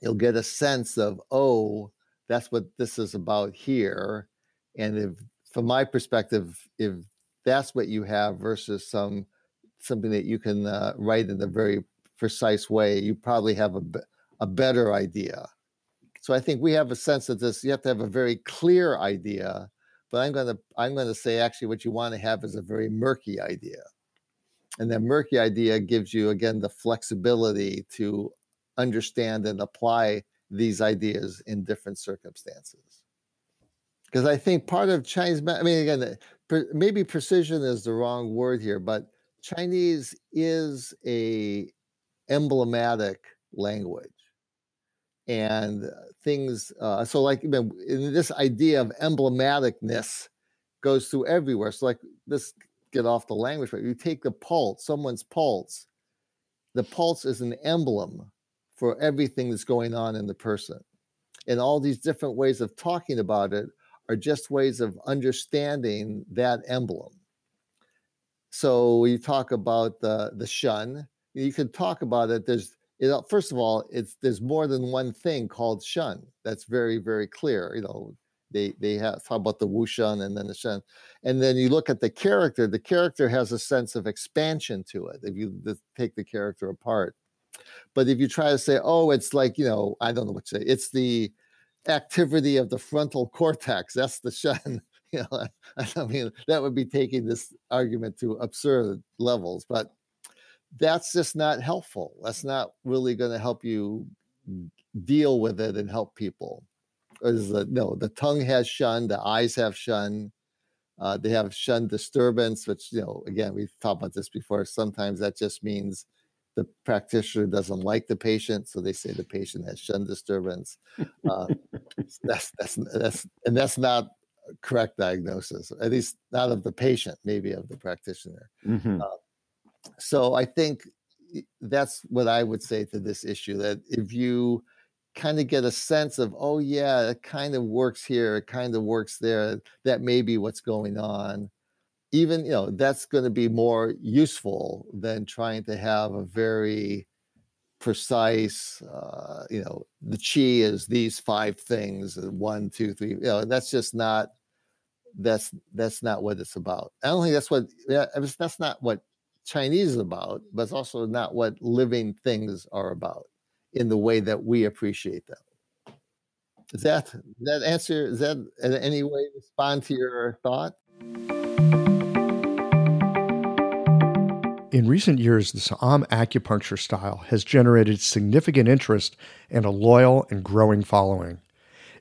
you'll get a sense of, oh, that's what this is about here. And if, from my perspective, if that's what you have versus some something that you can uh, write in a very precise way, you probably have a, a better idea. So I think we have a sense of this. You have to have a very clear idea, but I'm to I'm to say actually what you want to have is a very murky idea. And that murky idea gives you, again, the flexibility to understand and apply these ideas in different circumstances. Because I think part of Chinese, I mean, again, maybe precision is the wrong word here, but Chinese is a emblematic language and things uh, so like know, this idea of emblematicness goes through everywhere so like this get off the language, but you take the pulse, someone's pulse, the pulse is an emblem for everything that's going on in the person. And all these different ways of talking about it are just ways of understanding that emblem. So you talk about the the Shen, you can talk about it. There's you know, first of all, it's there's more than one thing called shen. That's very, very clear. You know, they they have talk about the wushen and then the shen, and then you look at the character. The character has a sense of expansion to it if you take the character apart. But if you try to say, oh, it's like you know, I don't know what to say. It's the activity of the frontal cortex. That's the shen. You know, I mean, that would be taking this argument to absurd levels, but that's just not helpful. That's not really going to help you deal with it and help people is the no the tongue has Shen the eyes have Shen uh, they have Shen disturbance which you know again we've talked about this before sometimes that just means the practitioner doesn't like the patient so they say the patient has Shen disturbance uh, that's that's that's and that's not correct diagnosis, at least not of the patient, maybe of the practitioner. Mhm. Uh, so I think that's what I would say to this issue that if you kind of get a sense of, oh, yeah, it kind of works here, it kind of works there, that may be what's going on. Even, you know, that's going to be more useful than trying to have a very precise, uh, you know, the chi is these five things, uh, one, two, three, you know, that's just not that's that's not what it's about. I don't think that's what yeah, that's not what Chinese is about, but it's also not what living things are about in the way that we appreciate them. Does that does that answer? Does that in any way respond to your thought? In recent years, the Sa'am acupuncture style has generated significant interest and a loyal and growing following.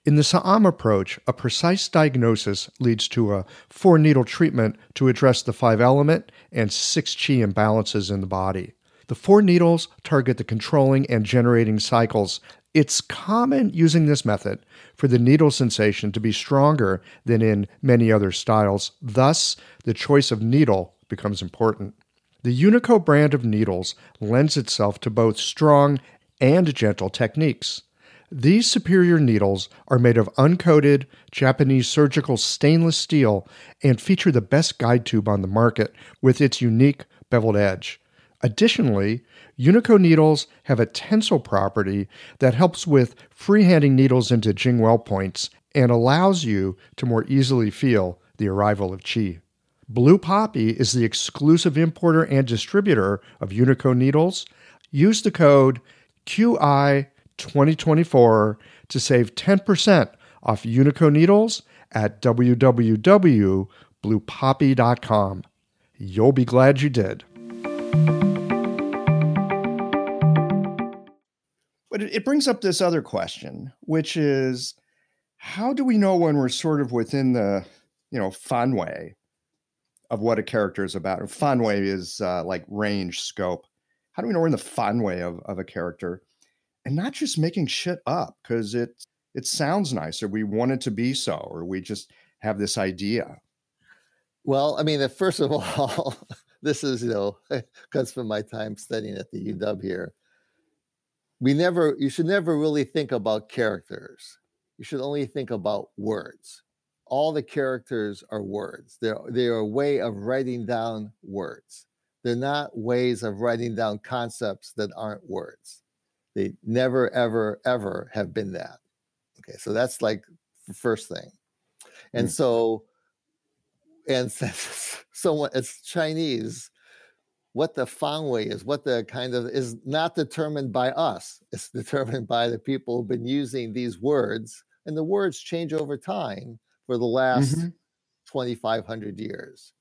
In the Sa'am approach, a precise diagnosis leads to a four needle treatment to address the five element and six chi imbalances in the body. The four needles target the controlling and generating cycles. It's common using this method for the needle sensation to be stronger than in many other styles. Thus, the choice of needle becomes important. The Unico brand of needles lends itself to both strong and gentle techniques. These superior needles are made of uncoated Japanese surgical stainless steel and feature the best guide tube on the market with its unique beveled edge. Additionally, Unico needles have a tensile property that helps with freehanding needles into Jingwell points and allows you to more easily feel the arrival of chi. Blue Poppy is the exclusive importer and distributor of Unico needles. Use the code QI2024 to save 10% off Unico needles at www.bluepoppy.com. You'll be glad you did. But it, brings up this other question, which is how do we know when we're sort of within the, you know, fanwei of what a character is about? Fanwei is uh, like range, scope. How do we know we're in the fanwei of, of a character and not just making shit up because it it sounds nice or we want it to be so or we just have this idea. Well, I mean, first of all, this is you know comes from my time studying at the UW here. We never, you should never really think about characters. You should only think about words. All the characters are words. They're they are a way of writing down words. They're not ways of writing down concepts that aren't words. They never, ever, ever have been that. Okay, so that's like the first thing. And Mm. so and since someone it's Chinese, what the fanwei is, what the kind of is not determined by us. It's determined by the people who've been using these words, and the words change over time for the last Mhm. 2,500 years.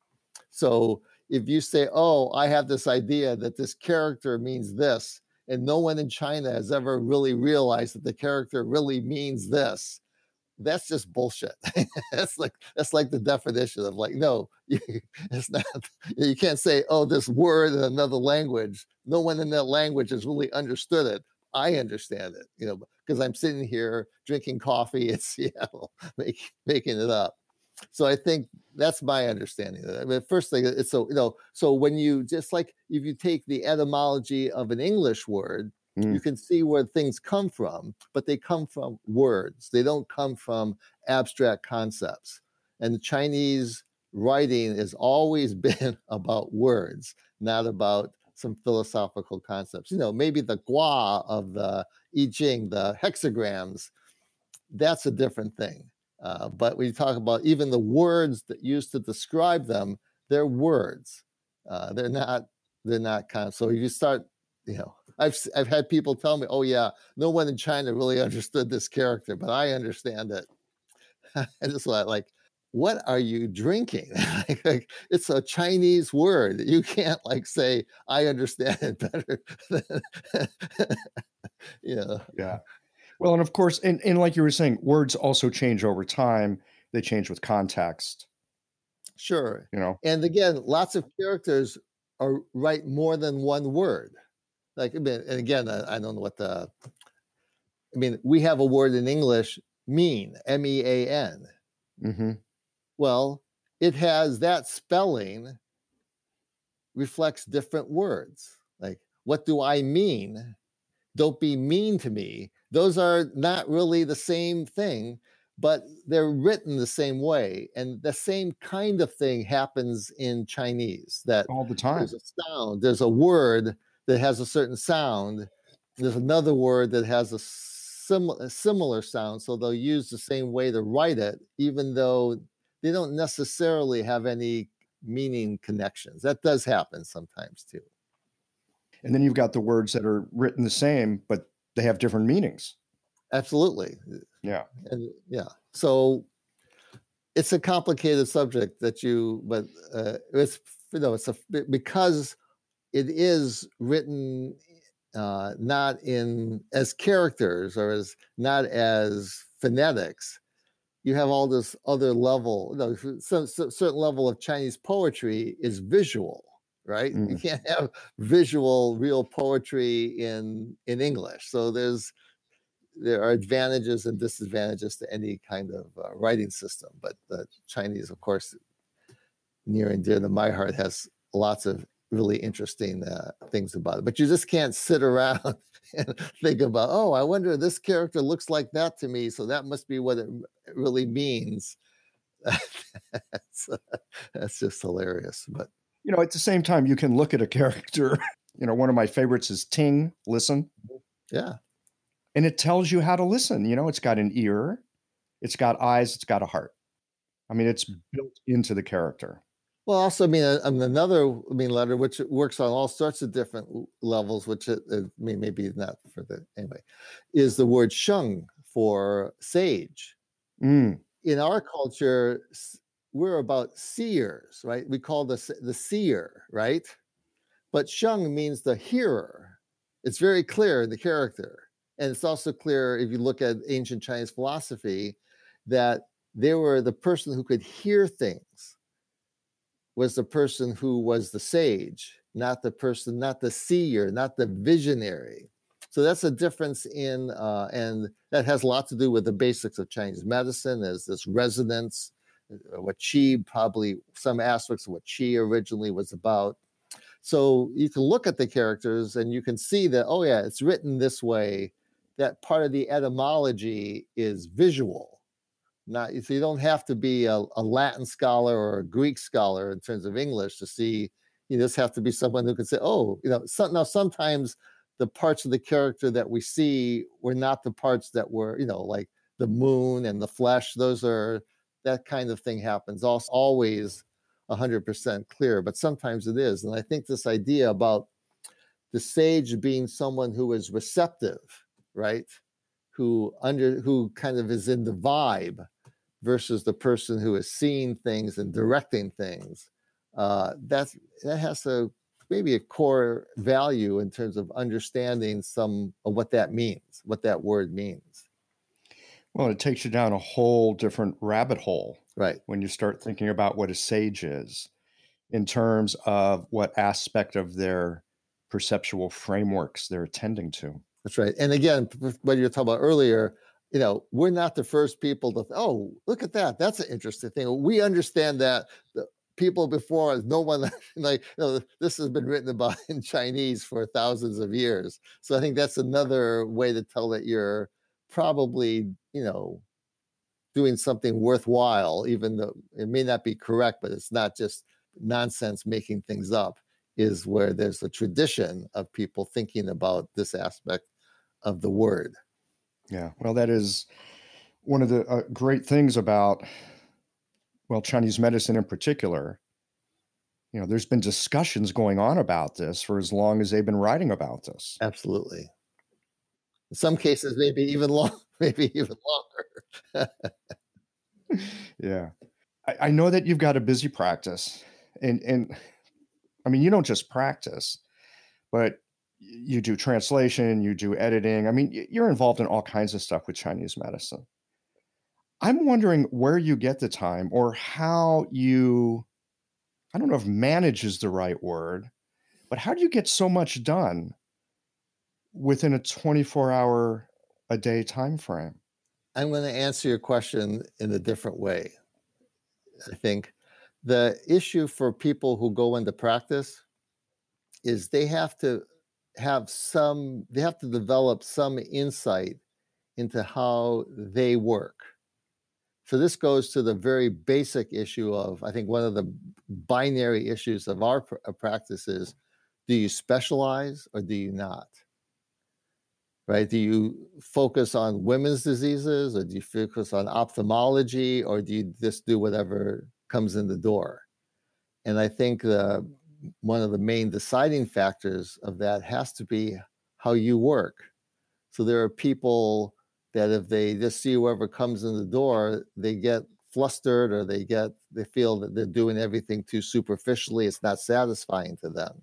So if you say, "Oh, I have this idea that this character means this," and no one in China has ever really realized that the character really means this, that's just bullshit. that's like that's like the definition of like no, you, it's not. You can't say oh this word in another language. No one in that language has really understood it. I understand it, you know, because I'm sitting here drinking coffee in Seattle, make, making it up. So I think that's my understanding. I mean, first thing, it's so you know, so when you just like if you take the etymology of an English word, you Mm. can see where things come from, but they come from words. They don't come from abstract concepts. And the Chinese writing has always been about words, not about some philosophical concepts. You know, maybe the gua of the I Ching, the hexagrams, that's a different thing. Uh, but when you talk about even the words that used to describe them, they're words. Uh, they're not. They're not kind. So if you start, you know, I've I've had people tell me, "Oh yeah, no one in China really understood this character, but I understand it." and it's like, like, what are you drinking? like, like, it's a Chinese word. You can't like say, "I understand it better." You Yeah. Well, and of course, and, and like you were saying, words also change over time. They change with context, sure. you know. And again, lots of characters are write more than one word. Like, I mean, and again, I, don't know what the. I mean, we have a word in English, mean, M E A N. hmm Well, it has that spelling reflects different words. Like, what do I mean? Don't be mean to me. Those are not really the same thing, but they're written the same way. And the same kind of thing happens in Chinese that all the time. There's a sound, there's a word that has a certain sound, there's another word that has a similar similar sound. So they'll use the same way to write it, even though they don't necessarily have any meaning connections. That does happen sometimes too. And then you've got the words that are written the same, but they have different meanings. Absolutely. Yeah. And yeah. So it's a complicated subject that you, but uh, it's, you know, it's a, because it is written uh, not in as characters or as not as phonetics you have all this other level, you know, some, some certain level of Chinese poetry is visual, right? Mm. You can't have visual, real poetry in in English. So there's there are advantages and disadvantages to any kind of uh, writing system. But the Chinese, of course, near and dear to my heart, has lots of really interesting uh, things about it. But you just can't sit around and think about, oh, I wonder this character looks like that to me, so that must be what it really means. that's, uh, that's just hilarious. But you know, at the same time, you can look at a character. You know, one of my favorites is Ting. Listen. Yeah. And it tells you how to listen. You know, it's got an ear, it's got eyes, it's got a heart. I mean, it's built into the character. Well, also, I mean, another I mean letter which works on all sorts of different levels, which it, may maybe not for the anyway, is the word sheng for sage. Mm. In our culture, we're about seers, right? We call the the seer, right? But sheng means the hearer. It's very clear in the character, and it's also clear if you look at ancient Chinese philosophy that they were the person who could hear things was the person who was the sage, not the person, not the seer, not the visionary. So that's a difference in, uh, and that has a lot to do with the basics of Chinese medicine, as this resonance, uh, what qi probably some aspects of what qi originally was about. So you can look at the characters and you can see that, oh yeah, it's written this way. That part of the etymology is visual not so you don't have to be a, a, Latin scholar or a Greek scholar in terms of English to see. You just have to be someone who can say, "Oh, you know." Now, sometimes the parts of the character that we see were not the parts that were, you know, like the moon and the flesh. Those are that kind of thing happens. Also, always hundred percent clear, but sometimes it is. And I think this idea about the sage being someone who is receptive, right? Who under who kind of is in the vibe versus the person who is seeing things and directing things. Uh, that's that has a maybe a core value in terms of understanding some of what that means, what that word means. Well, it takes you down a whole different rabbit hole, right? When you start thinking about what a sage is, in terms of what aspect of their perceptual frameworks they're attending to. That's right. And again, what you were talking about earlier, you know, we're not the first people to, oh, look at that. That's an interesting thing. We understand that the people before us, no one, like, you know, this has been written about in Chinese for thousands of years. So I think that's another way to tell that you're probably, you know, doing something worthwhile, even though it may not be correct, but it's not just nonsense making things up, is where there's a tradition of people thinking about this aspect of the word. Yeah, well, that is one of the uh, great things about, well, Chinese medicine in particular. You know, there's been discussions going on about this for as long as they've been writing about this. Absolutely. In some cases, maybe even long, maybe even longer. yeah, I, I know that you've got a busy practice, and and I mean, you don't just practice, but you do translation, you do editing. I mean, you're involved in all kinds of stuff with Chinese medicine. I'm wondering where you get the time or how you, I don't know if manage is the right word, but how do you get so much done within a 24 hour a day time frame? I'm going to answer your question in a different way. I think the issue for people who go into practice is they have to have some they have to develop some insight into how they work. So this goes to the very basic issue of i think one of the binary issues of our pr- uh, practice is do you specialize or do you not? Right? Do you focus on women's diseases or do you focus on ophthalmology or do you just do whatever comes in the door? And i think the one of the main deciding factors of that has to be how you work. So there are people that if they just see whoever comes in the door, they get flustered or they get they feel that they're doing everything too superficially. It's not satisfying to them.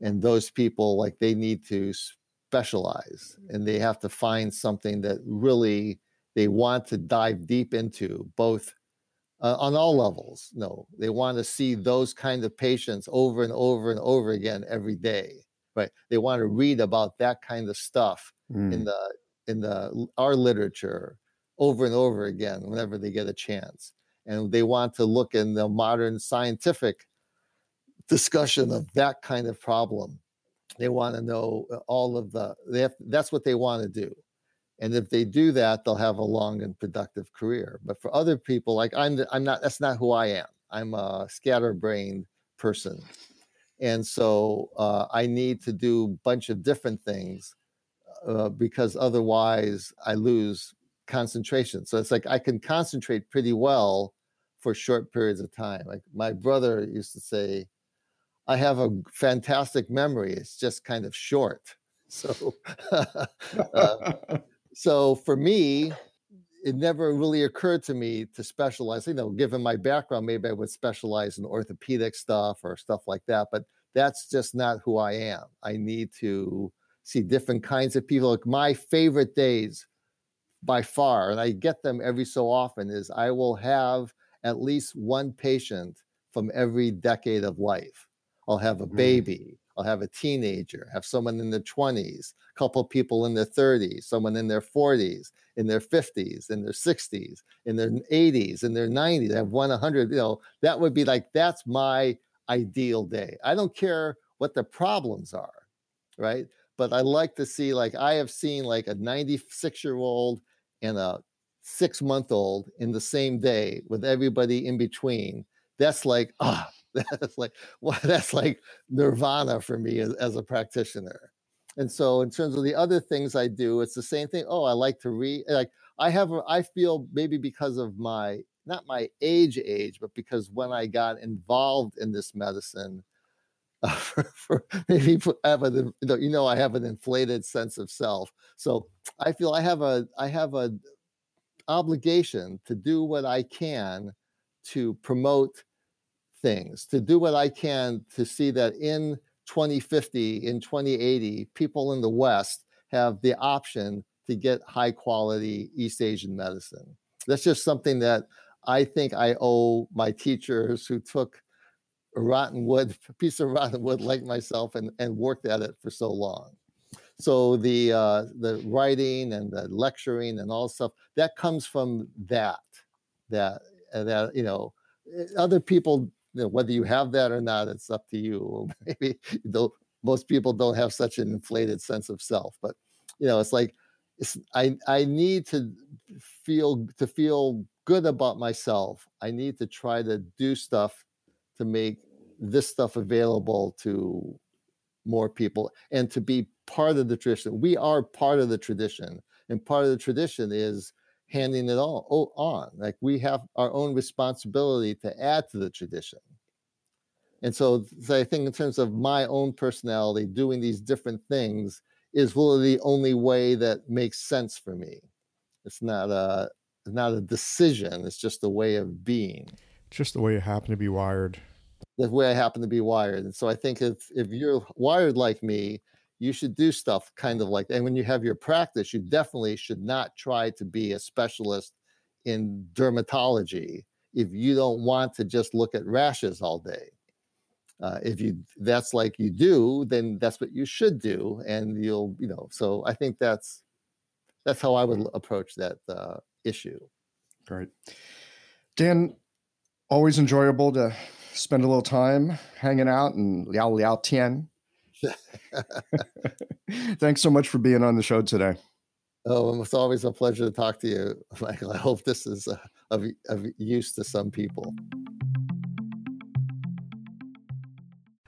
And those people like they need to specialize and they have to find something that really they want to dive deep into both uh, on all levels. No, they want to see those kind of patients over and over and over again every day. Right? They want to read about that kind of stuff mm. in the in the our literature over and over again whenever they get a chance. And they want to look in the modern scientific discussion of that kind of problem. They want to know uh, all of the they have, that's what they want to do and if they do that they'll have a long and productive career. But for other people like i'm i'm not that's not who i am. I'm a scatterbrained person. And so uh, i need to do a bunch of different things uh, because otherwise i lose concentration. So it's like i can concentrate pretty well for short periods of time. Like my brother used to say i have a fantastic memory. It's just kind of short. So uh, so for me, it never really occurred to me to specialize. You know, given my background, maybe I would specialize in orthopedic stuff or stuff like that. But that's just not who I am. I need to see different kinds of people. Like my favorite days by far, and I get them every so often, is I will have at least one patient from every decade of life. I'll have a mm. baby. I'll have a teenager, have someone in their 20s, a couple people in their 30s, someone in their 40s, in their 50s, in their 60s, in their 80s, in their 90s. I have one 100. You know, that would be like that's my ideal day. I don't care what the problems are, right? But I like to see like I have seen like a 96 year old and a six month old in the same day with everybody in between. That's like ah that's like well, that's like nirvana for me as, as a practitioner. And so, in terms of the other things I do, it's the same thing. Oh, I like to read. Like I have, a, I feel maybe because of my not my age, age, but because when I got involved in this medicine, uh, for, for maybe have a, you know, I have an inflated sense of self. So I feel I have a, I have a obligation to do what I can to promote things, to do what I can to see that in 2050, in 2080, people in the West have the option to get high quality East Asian medicine. That's just something that I think I owe my teachers who took a rotten wood, a piece of rotten wood like myself and, and worked at it for so long. So the uh, the writing and the lecturing and all stuff that comes from that that that you know eh, other people you know, whether you have that or not, it's up to you. Maybe most people don't have such an inflated sense of self, but you know, it's like it's, I I need to feel to feel good about myself. I need to try to do stuff to make this stuff available to more people and to be part of the tradition. We are part of the tradition, and part of the tradition is handing it all on. Like we have our own responsibility to add to the tradition. And so, so I think in terms of my own personality, doing these different things is really the only way that makes sense for me. It's not a it's not a decision. It's just a way of being. Just the way you happen to be wired. The way I happen to be wired. And so I think if if you're wired like me, you should do stuff kind of like that. and when you have your practice you definitely should not try to be a specialist in dermatology if you don't want to just look at rashes all day uh, if you that's like you do then that's what you should do and you'll you know so i think that's that's how i would approach that uh, issue great dan always enjoyable to spend a little time hanging out and liao liao tian. Thanks so much for being on the show today. Oh, it's always a pleasure to talk to you, Michael. I hope this is uh, of, of use to some people.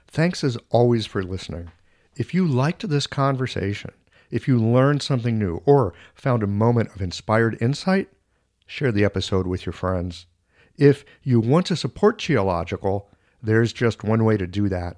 Thanks as always for listening. If you liked this conversation, if you learned something new or found a moment of inspired insight, share the episode with your friends. If you want to support Qiological, there's just one way to do that.